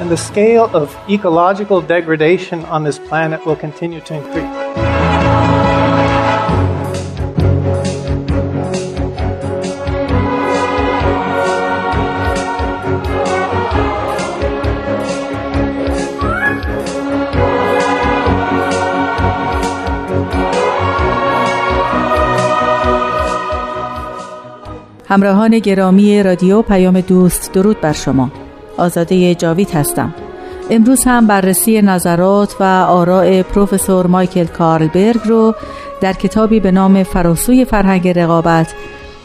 and the scale of ecological degradation on this planet will continue to increase. همراهان گرامی رادیو پیام دوست درود بر شما آزاده جاوید هستم. امروز هم بررسی نظرات و آراء پروفسور مایکل کارلبرگ رو در کتابی به نام فراسوی فرهنگ رقابت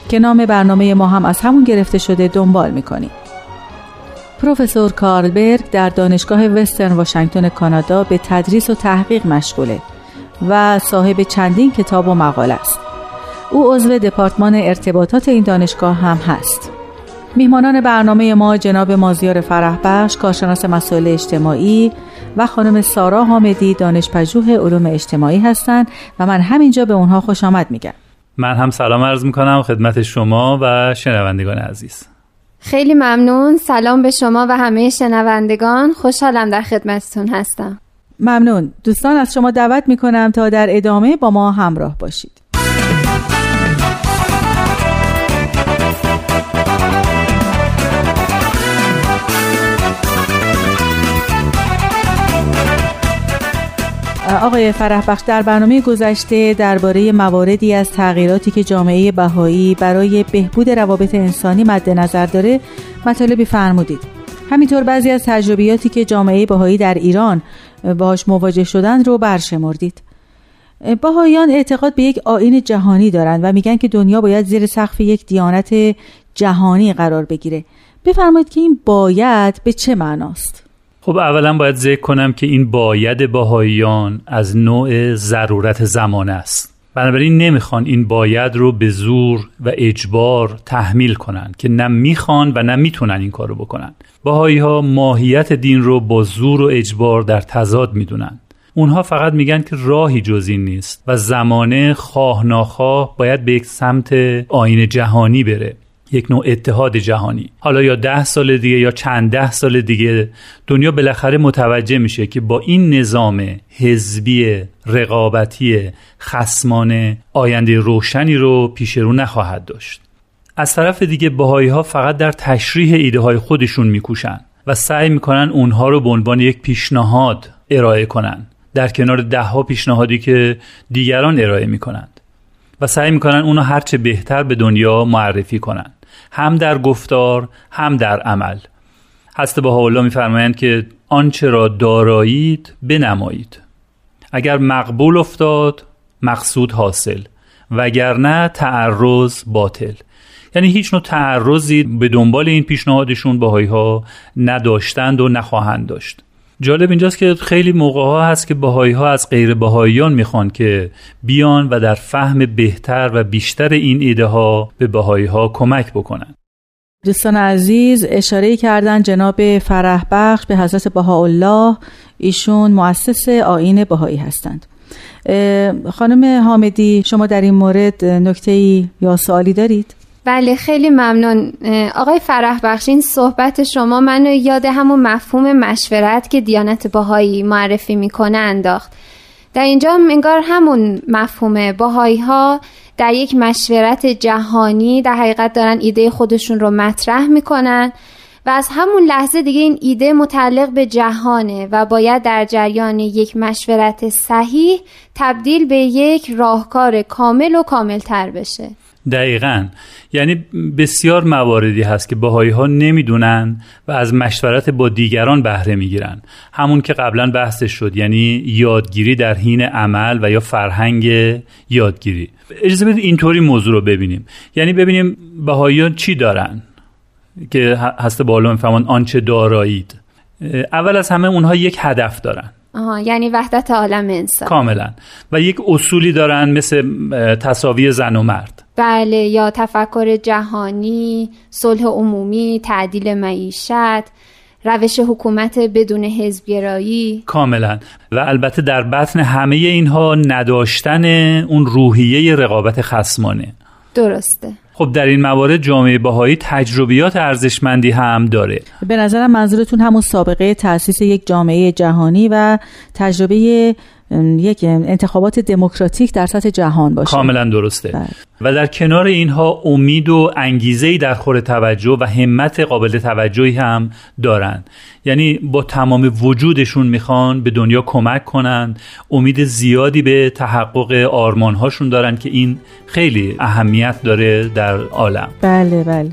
که نام برنامه ما هم از همون گرفته شده دنبال می‌کنیم. پروفسور کارلبرگ در دانشگاه وسترن واشنگتن کانادا به تدریس و تحقیق مشغوله و صاحب چندین کتاب و مقاله است. او عضو دپارتمان ارتباطات این دانشگاه هم هست. میهمانان برنامه ما جناب مازیار فرحبخش کارشناس مسائل اجتماعی و خانم سارا حامدی دانشپژوه علوم اجتماعی هستند و من همینجا به اونها خوش آمد میگم. من هم سلام عرض می‌کنم خدمت شما و شنوندگان عزیز. خیلی ممنون سلام به شما و همه شنوندگان خوشحالم در خدمتتون هستم. ممنون دوستان از شما دعوت می‌کنم تا در ادامه با ما همراه باشید. آقای فرحبخش در برنامه گذشته درباره مواردی از تغییراتی که جامعه بهایی برای بهبود روابط انسانی مد نظر داره مطالبی فرمودید. همینطور بعضی از تجربیاتی که جامعه بهایی در ایران باش مواجه شدن رو برشمردید. بهاییان اعتقاد به یک آین جهانی دارند و میگن که دنیا باید زیر سقف یک دیانت جهانی قرار بگیره. بفرمایید که این باید به چه معناست؟ خب اولا باید ذکر کنم که این باید باهاییان از نوع ضرورت زمان است. بنابراین نمی‌خوان این باید رو به زور و اجبار تحمیل کنند که نه می‌خوان و نه می‌تونن این کارو بکنن. باهایی ها ماهیت دین رو با زور و اجبار در تضاد می‌دونن. اونها فقط میگن که راهی جز این نیست و زمانه خواه ناخواه باید به یک سمت آین جهانی بره. یک نوع اتحاد جهانی. حالا یا ده سال دیگه یا چند ده سال دیگه دنیا بالاخره متوجه میشه که با این نظام حزبی رقابتی خسمانه آینده روشنی رو پیش رو نخواهد داشت. از طرف دیگه باهایی ها فقط در تشریح ایده های خودشون میکوشن و سعی می‌کنن اونها رو به عنوان یک پیشنهاد ارائه کنن. در کنار دهها پیشنهادی که دیگران ارائه می‌کنند. و سعی می‌کنن اونو هرچه بهتر به دنیا معرفی کنند هم در گفتار هم در عمل. هست با الله میفرمایند که آنچه را دارایید بنمایید. اگر مقبول افتاد مقصود حاصل وگرنه تعرض باطل. یعنی هیچ نوع تعرضی به دنبال این پیشنهادشون باهایی ها نداشتند و نخواهند داشت. جالب اینجاست که خیلی موقع ها هست که باهایی ها از غیر باهاییان می‌خوان که بیان و در فهم بهتر و بیشتر این ایده ها به باهایی ها کمک بکنن. دوستان عزیز اشاره کردن جناب فرح بخش به حضرت بهاءالله. ایشون مؤسس آین بهایی هستند. خانم حامدی شما در این مورد نکته یا سوالی دارید؟ بله خیلی ممنون. آقای فرح بخشین صحبت شما منو یاد همون مفهوم مشورت که دیانت باهایی معرفی می‌کنه انداخت. در اینجا انگار همون مفهوم باهایی ها در یک مشورت جهانی در حقیقت دارن ایده خودشون رو مطرح می‌کنن و از همون لحظه دیگه این ایده متعلق به جهانه و باید در جریان یک مشورت صحیح تبدیل به یک راهکار کامل و کامل تر بشه. دقیقا. یعنی بسیار مواردی هست که باهایی ها نمی‌دونن و از مشورت با دیگران بهره می‌گیرن. همون که قبلا بحثش شد یعنی یادگیری در حین عمل و یا فرهنگ یادگیری. اجازه بدید اینطوری موضوع رو ببینیم. یعنی ببینیم باهایی ها چی دارن که هست بالا می‌فهمن آنچه دارایید. اول از همه اونها یک هدف دارن. آها یعنی وحدت عالم انسان. کاملا. و یک اصولی دارن مثل تصاوی زن و مرد. بله یا تفکر جهانی صلح عمومی تعدیل معیشت روش حکومت بدون حزبگرایی. کاملا. و البته در بطن همه اینها نداشتن اون روحیه رقابت خسمانه درسته. خب در این موارد جامعه باهایی تجربیات ارزشمندی هم داره. به نظرم منظورتون همون سابقه تاسیس یک جامعه جهانی و تجربه یک انتخابات دموکراتیک در سطح جهان باشه. کاملا درسته. بله. و در کنار اینها امید و انگیزه در خور توجه و همت قابل توجهی هم دارن. یعنی با تمام وجودشون می‌خوان به دنیا کمک کنن. امید زیادی به تحقق آرمانهاشون دارن که این خیلی اهمیت داره در عالم. بله بله.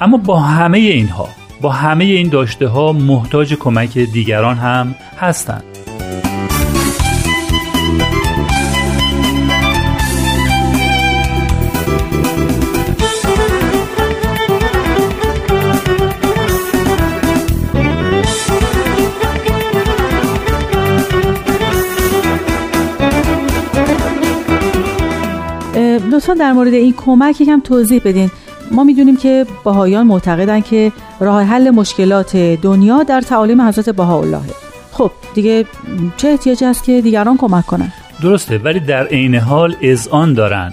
اما با همه اینها با همه این داشته ها محتاج کمک دیگران هم هستند لطفا در مورد این کمک یکم توضیح بدین. ما می‌دونیم که باهایان معتقدن که راه حل مشکلات دنیا در تعالیم حضرت بهاءالله. خب دیگه چه احتیاجی هست که دیگران کمک کنن؟ درسته ولی در عین حال اذعان دارن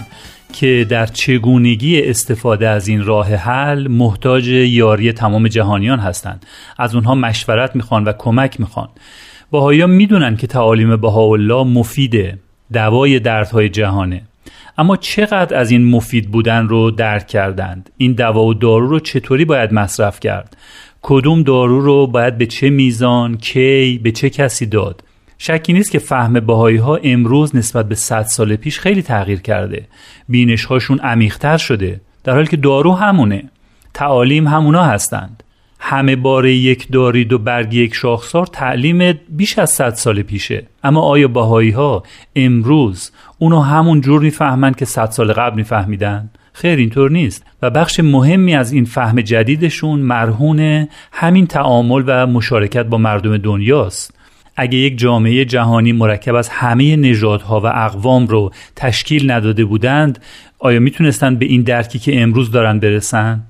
که در چگونگی استفاده از این راه حل محتاج یاری تمام جهانیان هستند. از اونها مشورت می‌خوان و کمک می‌خوان. باهایان می‌دونن که تعالیم بهاءالله مفیده دوای دردهای جهانه. اما چقدر از این مفید بودن رو درک کردند؟ این دوا و دارو رو چطوری باید مصرف کرد؟ کدوم دارو رو باید به چه میزان کی به چه کسی داد؟ شکی نیست که فهم باهایی ها امروز نسبت به 100 سال پیش خیلی تغییر کرده. بینش هاشون عمیقتر شده. در حالی که دارو همونه. تعالیم همونا هستند. همه باره یک دارید و برگ یک شاخسار تعلیم بیش از صد سال پیشه. اما آیا باهایی ها امروز اونو همون جور می‌فهمند که صد سال قبل میفهمیدن؟ خیر اینطور نیست. و بخش مهمی از این فهم جدیدشون مرهون همین تعامل و مشارکت با مردم دنیاست. اگه یک جامعه جهانی مرکب از همه نژادها و اقوام رو تشکیل نداده بودند آیا می‌تونستند به این درکی که امروز دارن برسن؟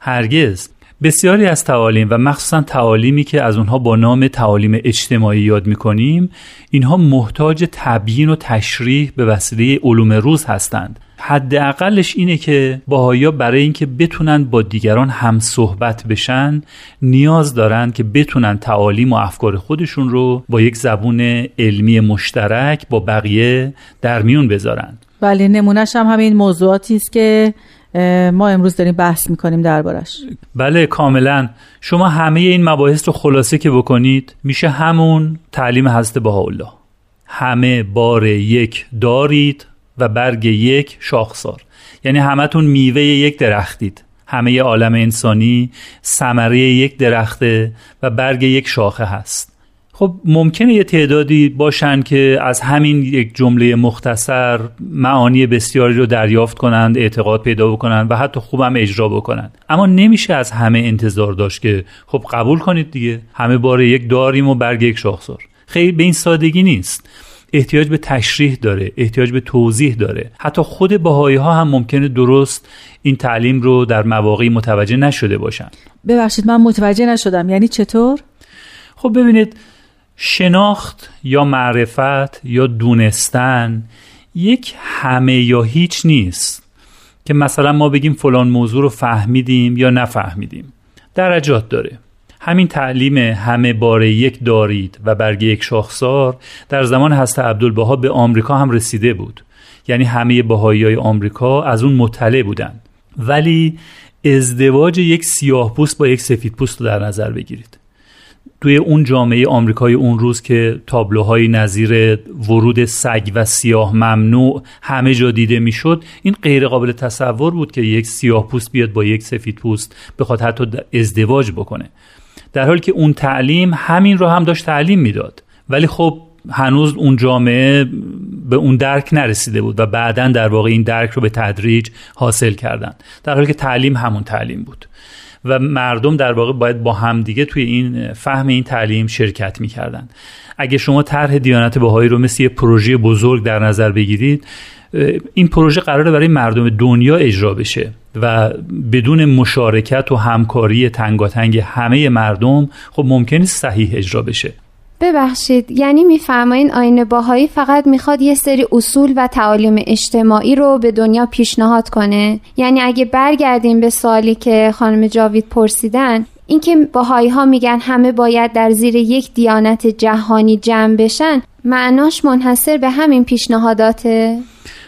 هرگز. بسیاری از تعالیم و مخصوصا تعالیمی که از اونها با نام تعالیم اجتماعی یاد می‌کنیم اینها محتاج تبیین و تشریح به وسیله علوم روز هستند. حداقلش اینه که باهایا برای اینکه بتونن با دیگران هم صحبت بشن نیاز دارن که بتونن تعالیم و افکار خودشون رو با یک زبون علمی مشترک با بقیه در میون بذارن. بله نمونهش هم همین موضوعاتی است که ما امروز داریم بحث می‌کنیم دربارش بله کاملا. شما همه این مباحث رو خلاصه که بکنید میشه همون تعلیم حضرت بهاءالله. همه بار یک دارید و برگ یک شاخسار. یعنی همتون میوه یک درختید. همه عالم انسانی ثمره یک درخته و برگ یک شاخه هست. خب ممکنه یه تعدادی باشن که از همین یک جمله مختصر معانی بسیاری رو دریافت کنند اعتقاد پیدا بکنند و حتی خوبم اجرا بکنند. اما نمیشه از همه انتظار داشت که خب قبول کنید دیگه. همه بار یک داریم و برگ یک شاخسار. خیلی به این سادگی نیست. احتیاج به تشریح داره احتیاج به توضیح داره. حتی خود باهایی ها هم ممکنه درست این تعلیم رو در مواقعی متوجه نشده باشن. ببخشید من متوجه نشدم. یعنی چطور؟ خب ببینید شناخت یا معرفت یا دونستن یک همه یا هیچ نیست که مثلا ما بگیم فلان موضوع رو فهمیدیم یا نفهمیدیم. درجات داره. همین تعلیم همه باره یک دارید و برگ یک شاخسار در زمان هست عبدالبها به آمریکا هم رسیده بود. یعنی همه بهایی های آمریکا از اون مطلع بودن. ولی ازدواج یک سیاه پوست با یک سفید پوست رو در نظر بگیرید. توی اون جامعه آمریکای اون روز که تابلوهای نظیر ورود سگ و سیاه ممنوع همه جا دیده می‌شد این غیر قابل تصور بود که یک سیاه پوست بیاد با یک سفید پوست بخواد حتی ازدواج بکنه. در حالی که اون تعلیم همین رو هم داشت تعلیم می‌داد. ولی خب هنوز اون جامعه به اون درک نرسیده بود و بعدا در واقع این درک رو به تدریج حاصل کردن. در حالی که تعلیم همون تعلیم بود. و مردم در واقع باید با همدیگه توی این فهم این تعلیم شرکت می‌کردن. اگه شما طرح دیانت بهایی رو مثل یه پروژه بزرگ در نظر بگیرید این پروژه قراره برای مردم دنیا اجرا بشه و بدون مشارکت و همکاری تنگاتنگ همه مردم خب ممکن صحیح اجرا بشه. ببخشید یعنی میفرمایین آین باهایی فقط می‌خواد یه سری اصول و تعالیم اجتماعی رو به دنیا پیشنهاد کنه؟ یعنی اگه برگردیم به سوالی که خانم جاوید پرسیدن اینکه باهایی ها میگن همه باید در زیر یک دیانت جهانی جمع بشن معناش منحصر به همین پیشنهاداته؟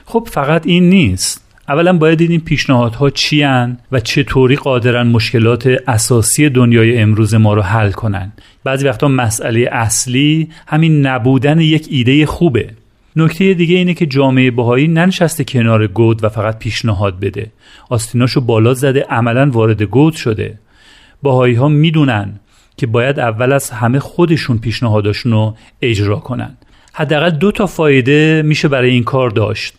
خب فقط این نیست. اولا باید این پیشنهادها چی و چطوری قادرن مشکلات اساسی دنیای امروز ما رو حل کنن. بعضی وقتا مسئله اصلی همین نبودن یک ایده خوبه. نکته دیگه اینه که جامعه بهایی ننشسته کنار گود و فقط پیشنهاد بده. آستیناشو بالا زده عملا وارد گود شده. باهایی ها می‌دونن که باید اول از همه خودشون پیشنهاداشون رو اجرا کنن. حداقل دو تا فایده میشه برای این کار داشت.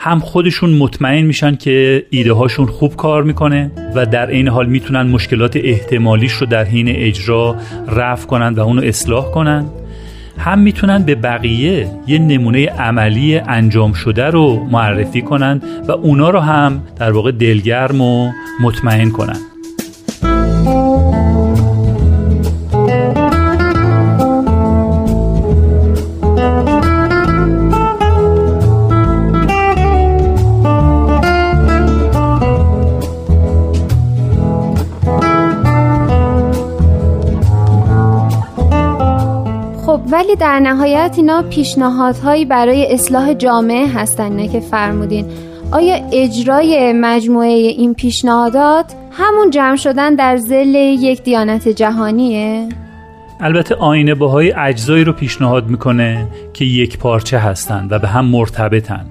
هم خودشون مطمئن میشن که ایده هاشون خوب کار می‌کنه و در این حال می‌تونن مشکلات احتمالیش رو در حین اجرا رفع کنن و اونو اصلاح کنن. هم می‌تونن به بقیه یه نمونه عملی انجام شده رو معرفی کنن و اونا رو هم در واقع دلگرم و مطمئن کنن. ولی در نهایت اینا پیشنهادهایی برای اصلاح جامعه هستن نه که فرمودین. آیا اجرای مجموعه این پیشنهادات همون جمع شدن در زل یک دیانت جهانیه؟ البته آینه باهای اجزایی رو پیشنهاد می‌کنه که یک پارچه هستند و به هم مرتبطن.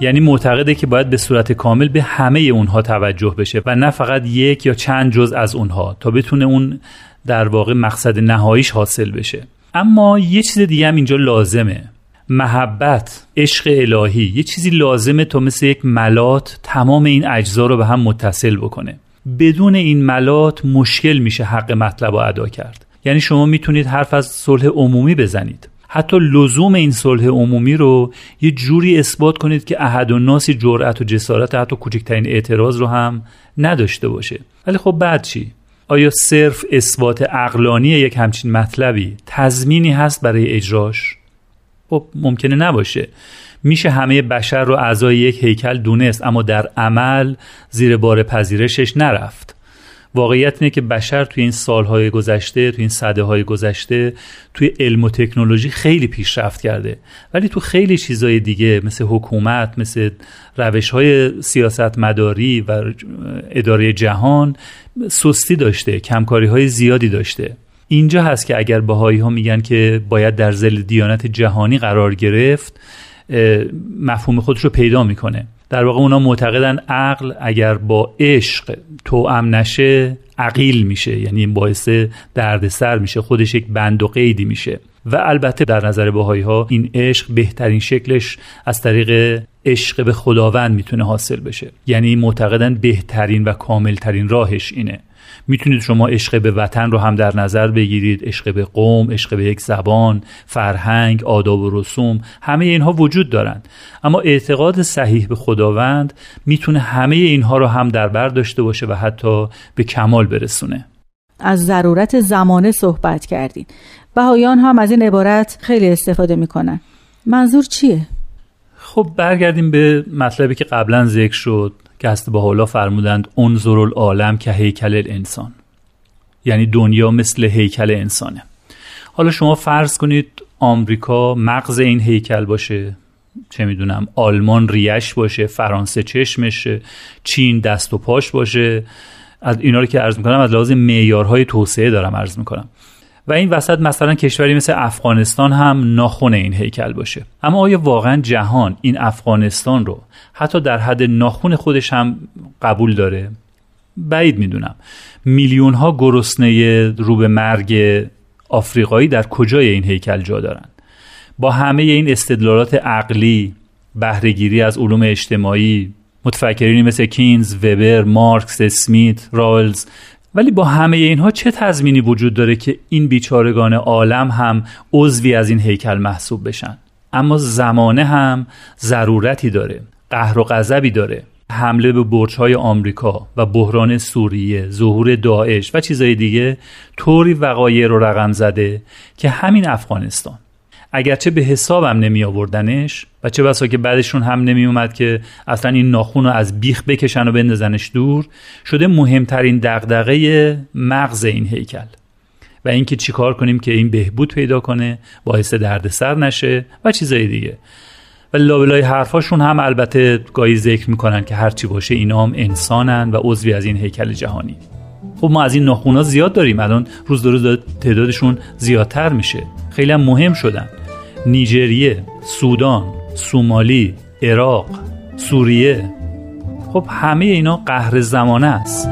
یعنی معتقده که باید به صورت کامل به همه اونها توجه بشه و نه فقط یک یا چند جز از اونها تا بتونه اون در واقع مقصد نهاییش حاصل بشه. اما یه چیز دیگه هم اینجا لازمه. محبت عشق الهی یه چیزی لازمه تا مثل یک ملات تمام این اجزا رو به هم متصل بکنه. بدون این ملات مشکل میشه حق مطلب رو ادا کرد. یعنی شما می‌تونید حرف از صلح عمومی بزنید. حتی لزوم این صلح عمومی رو یه جوری اثبات کنید که احد و ناسی جرأت و جسارت حتی کوچکترین اعتراض رو هم نداشته باشه. ولی خب بعد چی؟ آیا صرف اثبات اقلانی یک همچین مطلبی تضمینی هست برای اجراش؟ خب ممکنه نباشه میشه همه بشر رو اعضای یک هیکل دونست اما در عمل زیر بار پذیرشش نرفت واقعیت اینه که بشر توی این سالهای گذشته توی این صده های گذشته توی علم و تکنولوژی خیلی پیشرفت کرده. ولی تو خیلی چیزهای دیگه مثل حکومت مثل روش های سیاست مداری و اداره جهان سستی داشته کمکاری های زیادی داشته. اینجا هست که اگر بهایی ها میگن که باید در زل دیانت جهانی قرار گرفت مفهوم خودش رو پیدا می‌کنه. در واقع اونا معتقدن عقل اگر با عشق توأم نشه عقیل میشه. یعنی باعث دردسر میشه خودش یک بند و قیدی میشه. و البته در نظر باهایی ها این عشق بهترین شکلش از طریق عشق به خداوند می‌تونه حاصل بشه. یعنی معتقدن بهترین و کاملترین راهش اینه. می‌تونید شما عشق به وطن رو هم در نظر بگیرید. عشق به قوم عشق به یک زبان فرهنگ آداب و رسوم همه اینها وجود دارند. اما اعتقاد صحیح به خداوند می‌تونه همه اینها رو هم در بر داشته باشه و حتی به کمال برسونه. از ضرورت زمانه صحبت کردین. بهایان هم از این عبارت خیلی استفاده می‌کنن. منظور چیه؟ خب برگردیم به مطلبی که قبلا ذکر شد. که هست با حالا فرمودند انظر العالم که هیکل انسان یعنی دنیا مثل هیکل انسانه. حالا شما فرض کنید آمریکا مغز این هیکل باشه چه می‌دونم آلمان ریش باشه فرانسه چشمشه چین دست و پاش باشه. از اینا رو که عرض می‌کنم از لحاظ معیارهای توسعه دارم عرض می‌کنم. و این وسط مثلا کشوری مثل افغانستان هم ناخون این هیکل باشه. اما آیا واقعا جهان این افغانستان رو حتی در حد ناخون خودش هم قبول داره؟ بعید می‌دونم. میلیون ها گرسنه رو به مرگ آفریقایی در کجای این هیکل جا دارن؟ با همه این استدلالات عقلی بهرهگیری از علوم اجتماعی متفکرینی مثل کینز، وبر، مارکس، اسمیت، رالز ولی با همه اینها چه تضمینی وجود داره که این بیچارگان عالم هم عضوی از این هیکل محسوب بشن؟ اما زمانه هم ضرورتی داره قهر و غضبی داره. حمله به برج‌های آمریکا و بحران سوریه ظهور داعش و چیزهای دیگه طوری وقایع رو رقم زده که همین افغانستان. اگرچه به حسابم نمی آوردنش و چه بسا که بعدشون هم نمی اومد که اصلا این ناخون رو از بیخ بکشن و بندازنش دور شده مهمترین دغدغه مغز این هیکل و اینکه چیکار کنیم که این بهبود پیدا کنه باعث دردسر نشه و چیزای دیگه. و لابلای حرفاشون هم البته گاهی ذکر می‌کنن که هرچی باشه اینا هم انسانن و عضوی از این هیکل جهانی. خب ما از این ناخونا زیاد داریم الان روز دو روز تعدادشون زیادتر میشه. خیلی هم مهم شدن. نیجریه سودان سومالی عراق سوریه. خب همه اینا قهر زمانه است.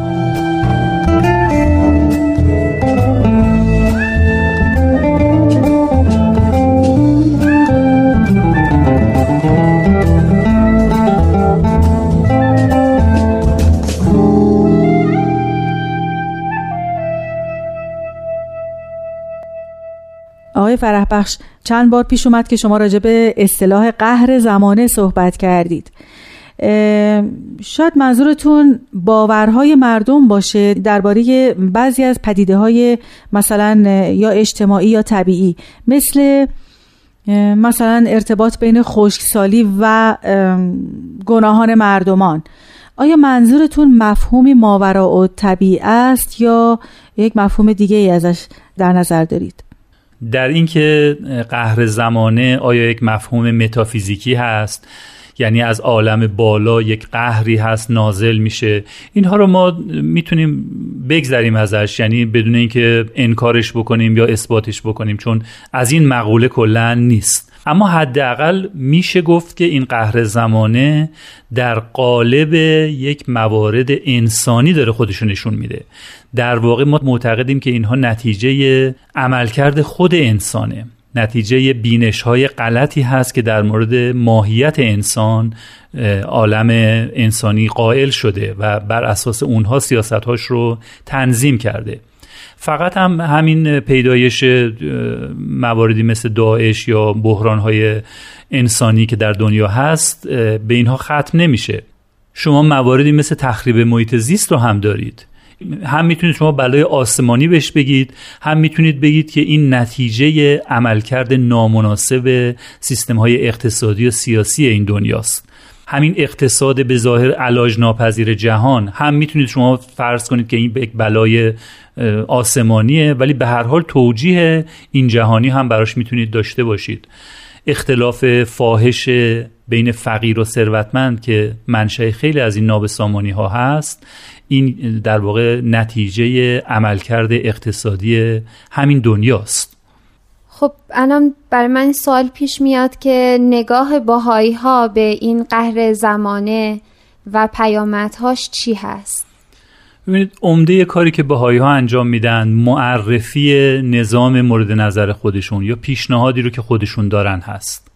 آقای فرح بخش چند بار پیش اومد که شما راجع به اصطلاح قهر زمانه صحبت کردید شاید منظورتون باورهای مردم باشه درباره بعضی از پدیده های مثلا یا اجتماعی یا طبیعی مثل مثلا ارتباط بین خشکسالی و گناهان مردمان آیا منظورتون مفهومی ماورا و طبیعی است یا یک مفهوم دیگه ای ازش در نظر دارید؟ در اینکه قهر زمانه آیا یک مفهوم متافیزیکی هست؟ یعنی از عالم بالا یک قهری هست نازل میشه. اینها رو ما می‌تونیم بگذریم ازش یعنی بدون اینکه انکارش بکنیم یا اثباتش بکنیم چون از این مقوله کلا نیست. اما حداقل میشه گفت که این قهر زمانه در قالب یک موارد انسانی داره خودشو نشون میده. در واقع ما معتقدیم که اینها نتیجه عملکرد خود انسانه. نتیجه بینش های غلطی هست که در مورد ماهیت انسان عالم انسانی قائل شده و بر اساس اونها سیاستهاش رو تنظیم کرده. فقط هم همین پیدایش مواردی مثل داعش یا های انسانی که در دنیا هست به اینها ختم نمیشه. شما مواردی مثل تخریب محیط زیست رو هم دارید. هم می‌تونید شما بلای آسمانی بهش بگید هم می‌تونید بگید که این نتیجه عملکرد نامناسب سیستم های اقتصادی و سیاسی این دنیاست. همین اقتصاد به ظاهر علاج ناپذیر جهان. هم می‌تونید شما فرض کنید که این یک بلای آسمانیه ولی به هر حال توجیه این جهانی هم براش می‌تونید داشته باشید. اختلاف فاحش بین فقیر و ثروتمند که منشأ خیلی از این نابسامانی ها هست این در واقع نتیجه عملکرد اقتصادی همین دنیاست. خب الان برای من سوال پیش میاد که نگاه باهایی ها به این قهر زمانه و پیامدهاش چی هست؟ ببینید عمده کاری که بهایی ها انجام میدن معرفی نظام مورد نظر خودشون یا پیشنهادی رو که خودشون دارن هست.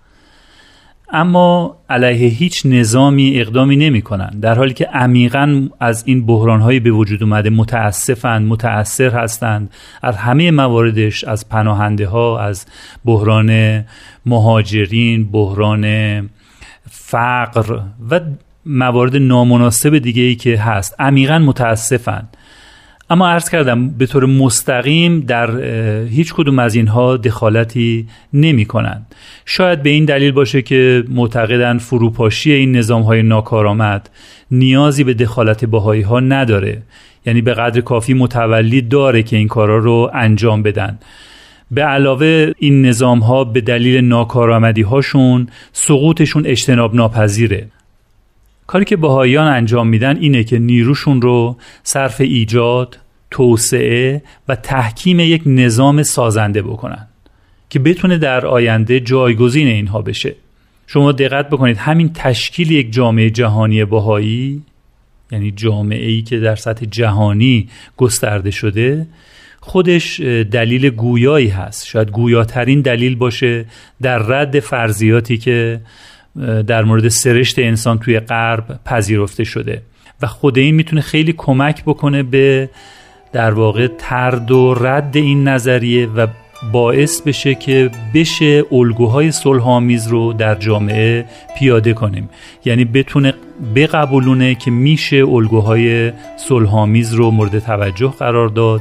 اما علیه هیچ نظامی اقدامی نمی کنن در حالی که عمیقا از این بحران های به وجود اومده متاسفند متاثر هستند از همه مواردش از پناهنده ها از بحران مهاجرین بحران فقر و موارد نامناسب دیگه ای که هست. عمیقا متاسفند اما عرض کردم به طور مستقیم در هیچ کدوم از اینها دخالتی نمی کنند. شاید به این دلیل باشه که معتقدن فروپاشی این نظام های ناکارآمد نیازی به دخالت باهایی ها نداره. یعنی به قدر کافی متولی داره که این کارا رو انجام بدن. به علاوه این نظام ها به دلیل ناکارآمدی هاشون سقوطشون اجتناب ناپذیره کاری که بهاییان انجام میدن اینه که نیروشون رو صرف ایجاد، توسعه و تحکیم یک نظام سازنده بکنن که بتونه در آینده جایگزین اینها بشه. شما دقت بکنید همین تشکیل یک جامعه جهانی بهایی یعنی جامعه ای که در سطح جهانی گسترده شده خودش دلیل گویایی هست. شاید گویاترین دلیل باشه در رد فرضیاتی که در مورد سرشت انسان توی غرب پذیرفته شده و خود این می‌تونه خیلی کمک بکنه به در واقع ترد و رد این نظریه و باعث بشه که بشه الگوهای صلحآمیز رو در جامعه پیاده کنیم. یعنی بتونه بقبولونه که میشه الگوهای صلحآمیز رو مورد توجه قرار داد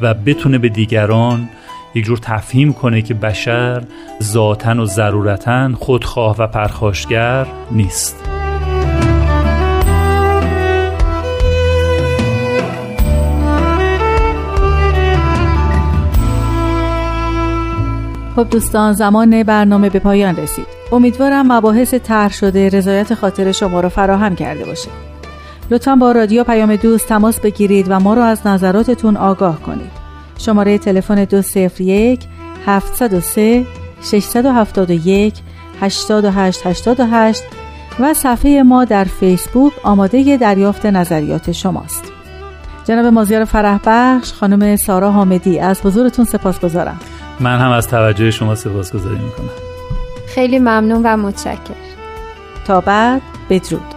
و بتونه به دیگران یک جور تفهیم کنه که بشر ذاتا و ضرورتا خودخواه و پرخاشگر نیست. خب دوستان زمان برنامه به پایان رسید. امیدوارم مباحث طرح شده رضایت خاطر شما را فراهم کرده باشه. لطفا با رادیو پیام دوست تماس بگیرید و ما را از نظراتتون آگاه کنید. شماره تلفن 201 703 671 8888 و صفحه ما در فیسبوک آماده دریافت نظریات شماست. جناب مازیار فرح بخش خانم سارا حامدی از حضورتون سپاس گذارم من هم از توجه شما سپاسگزاری می‌کنم. خیلی ممنون و متشکر تا بعد بدرود.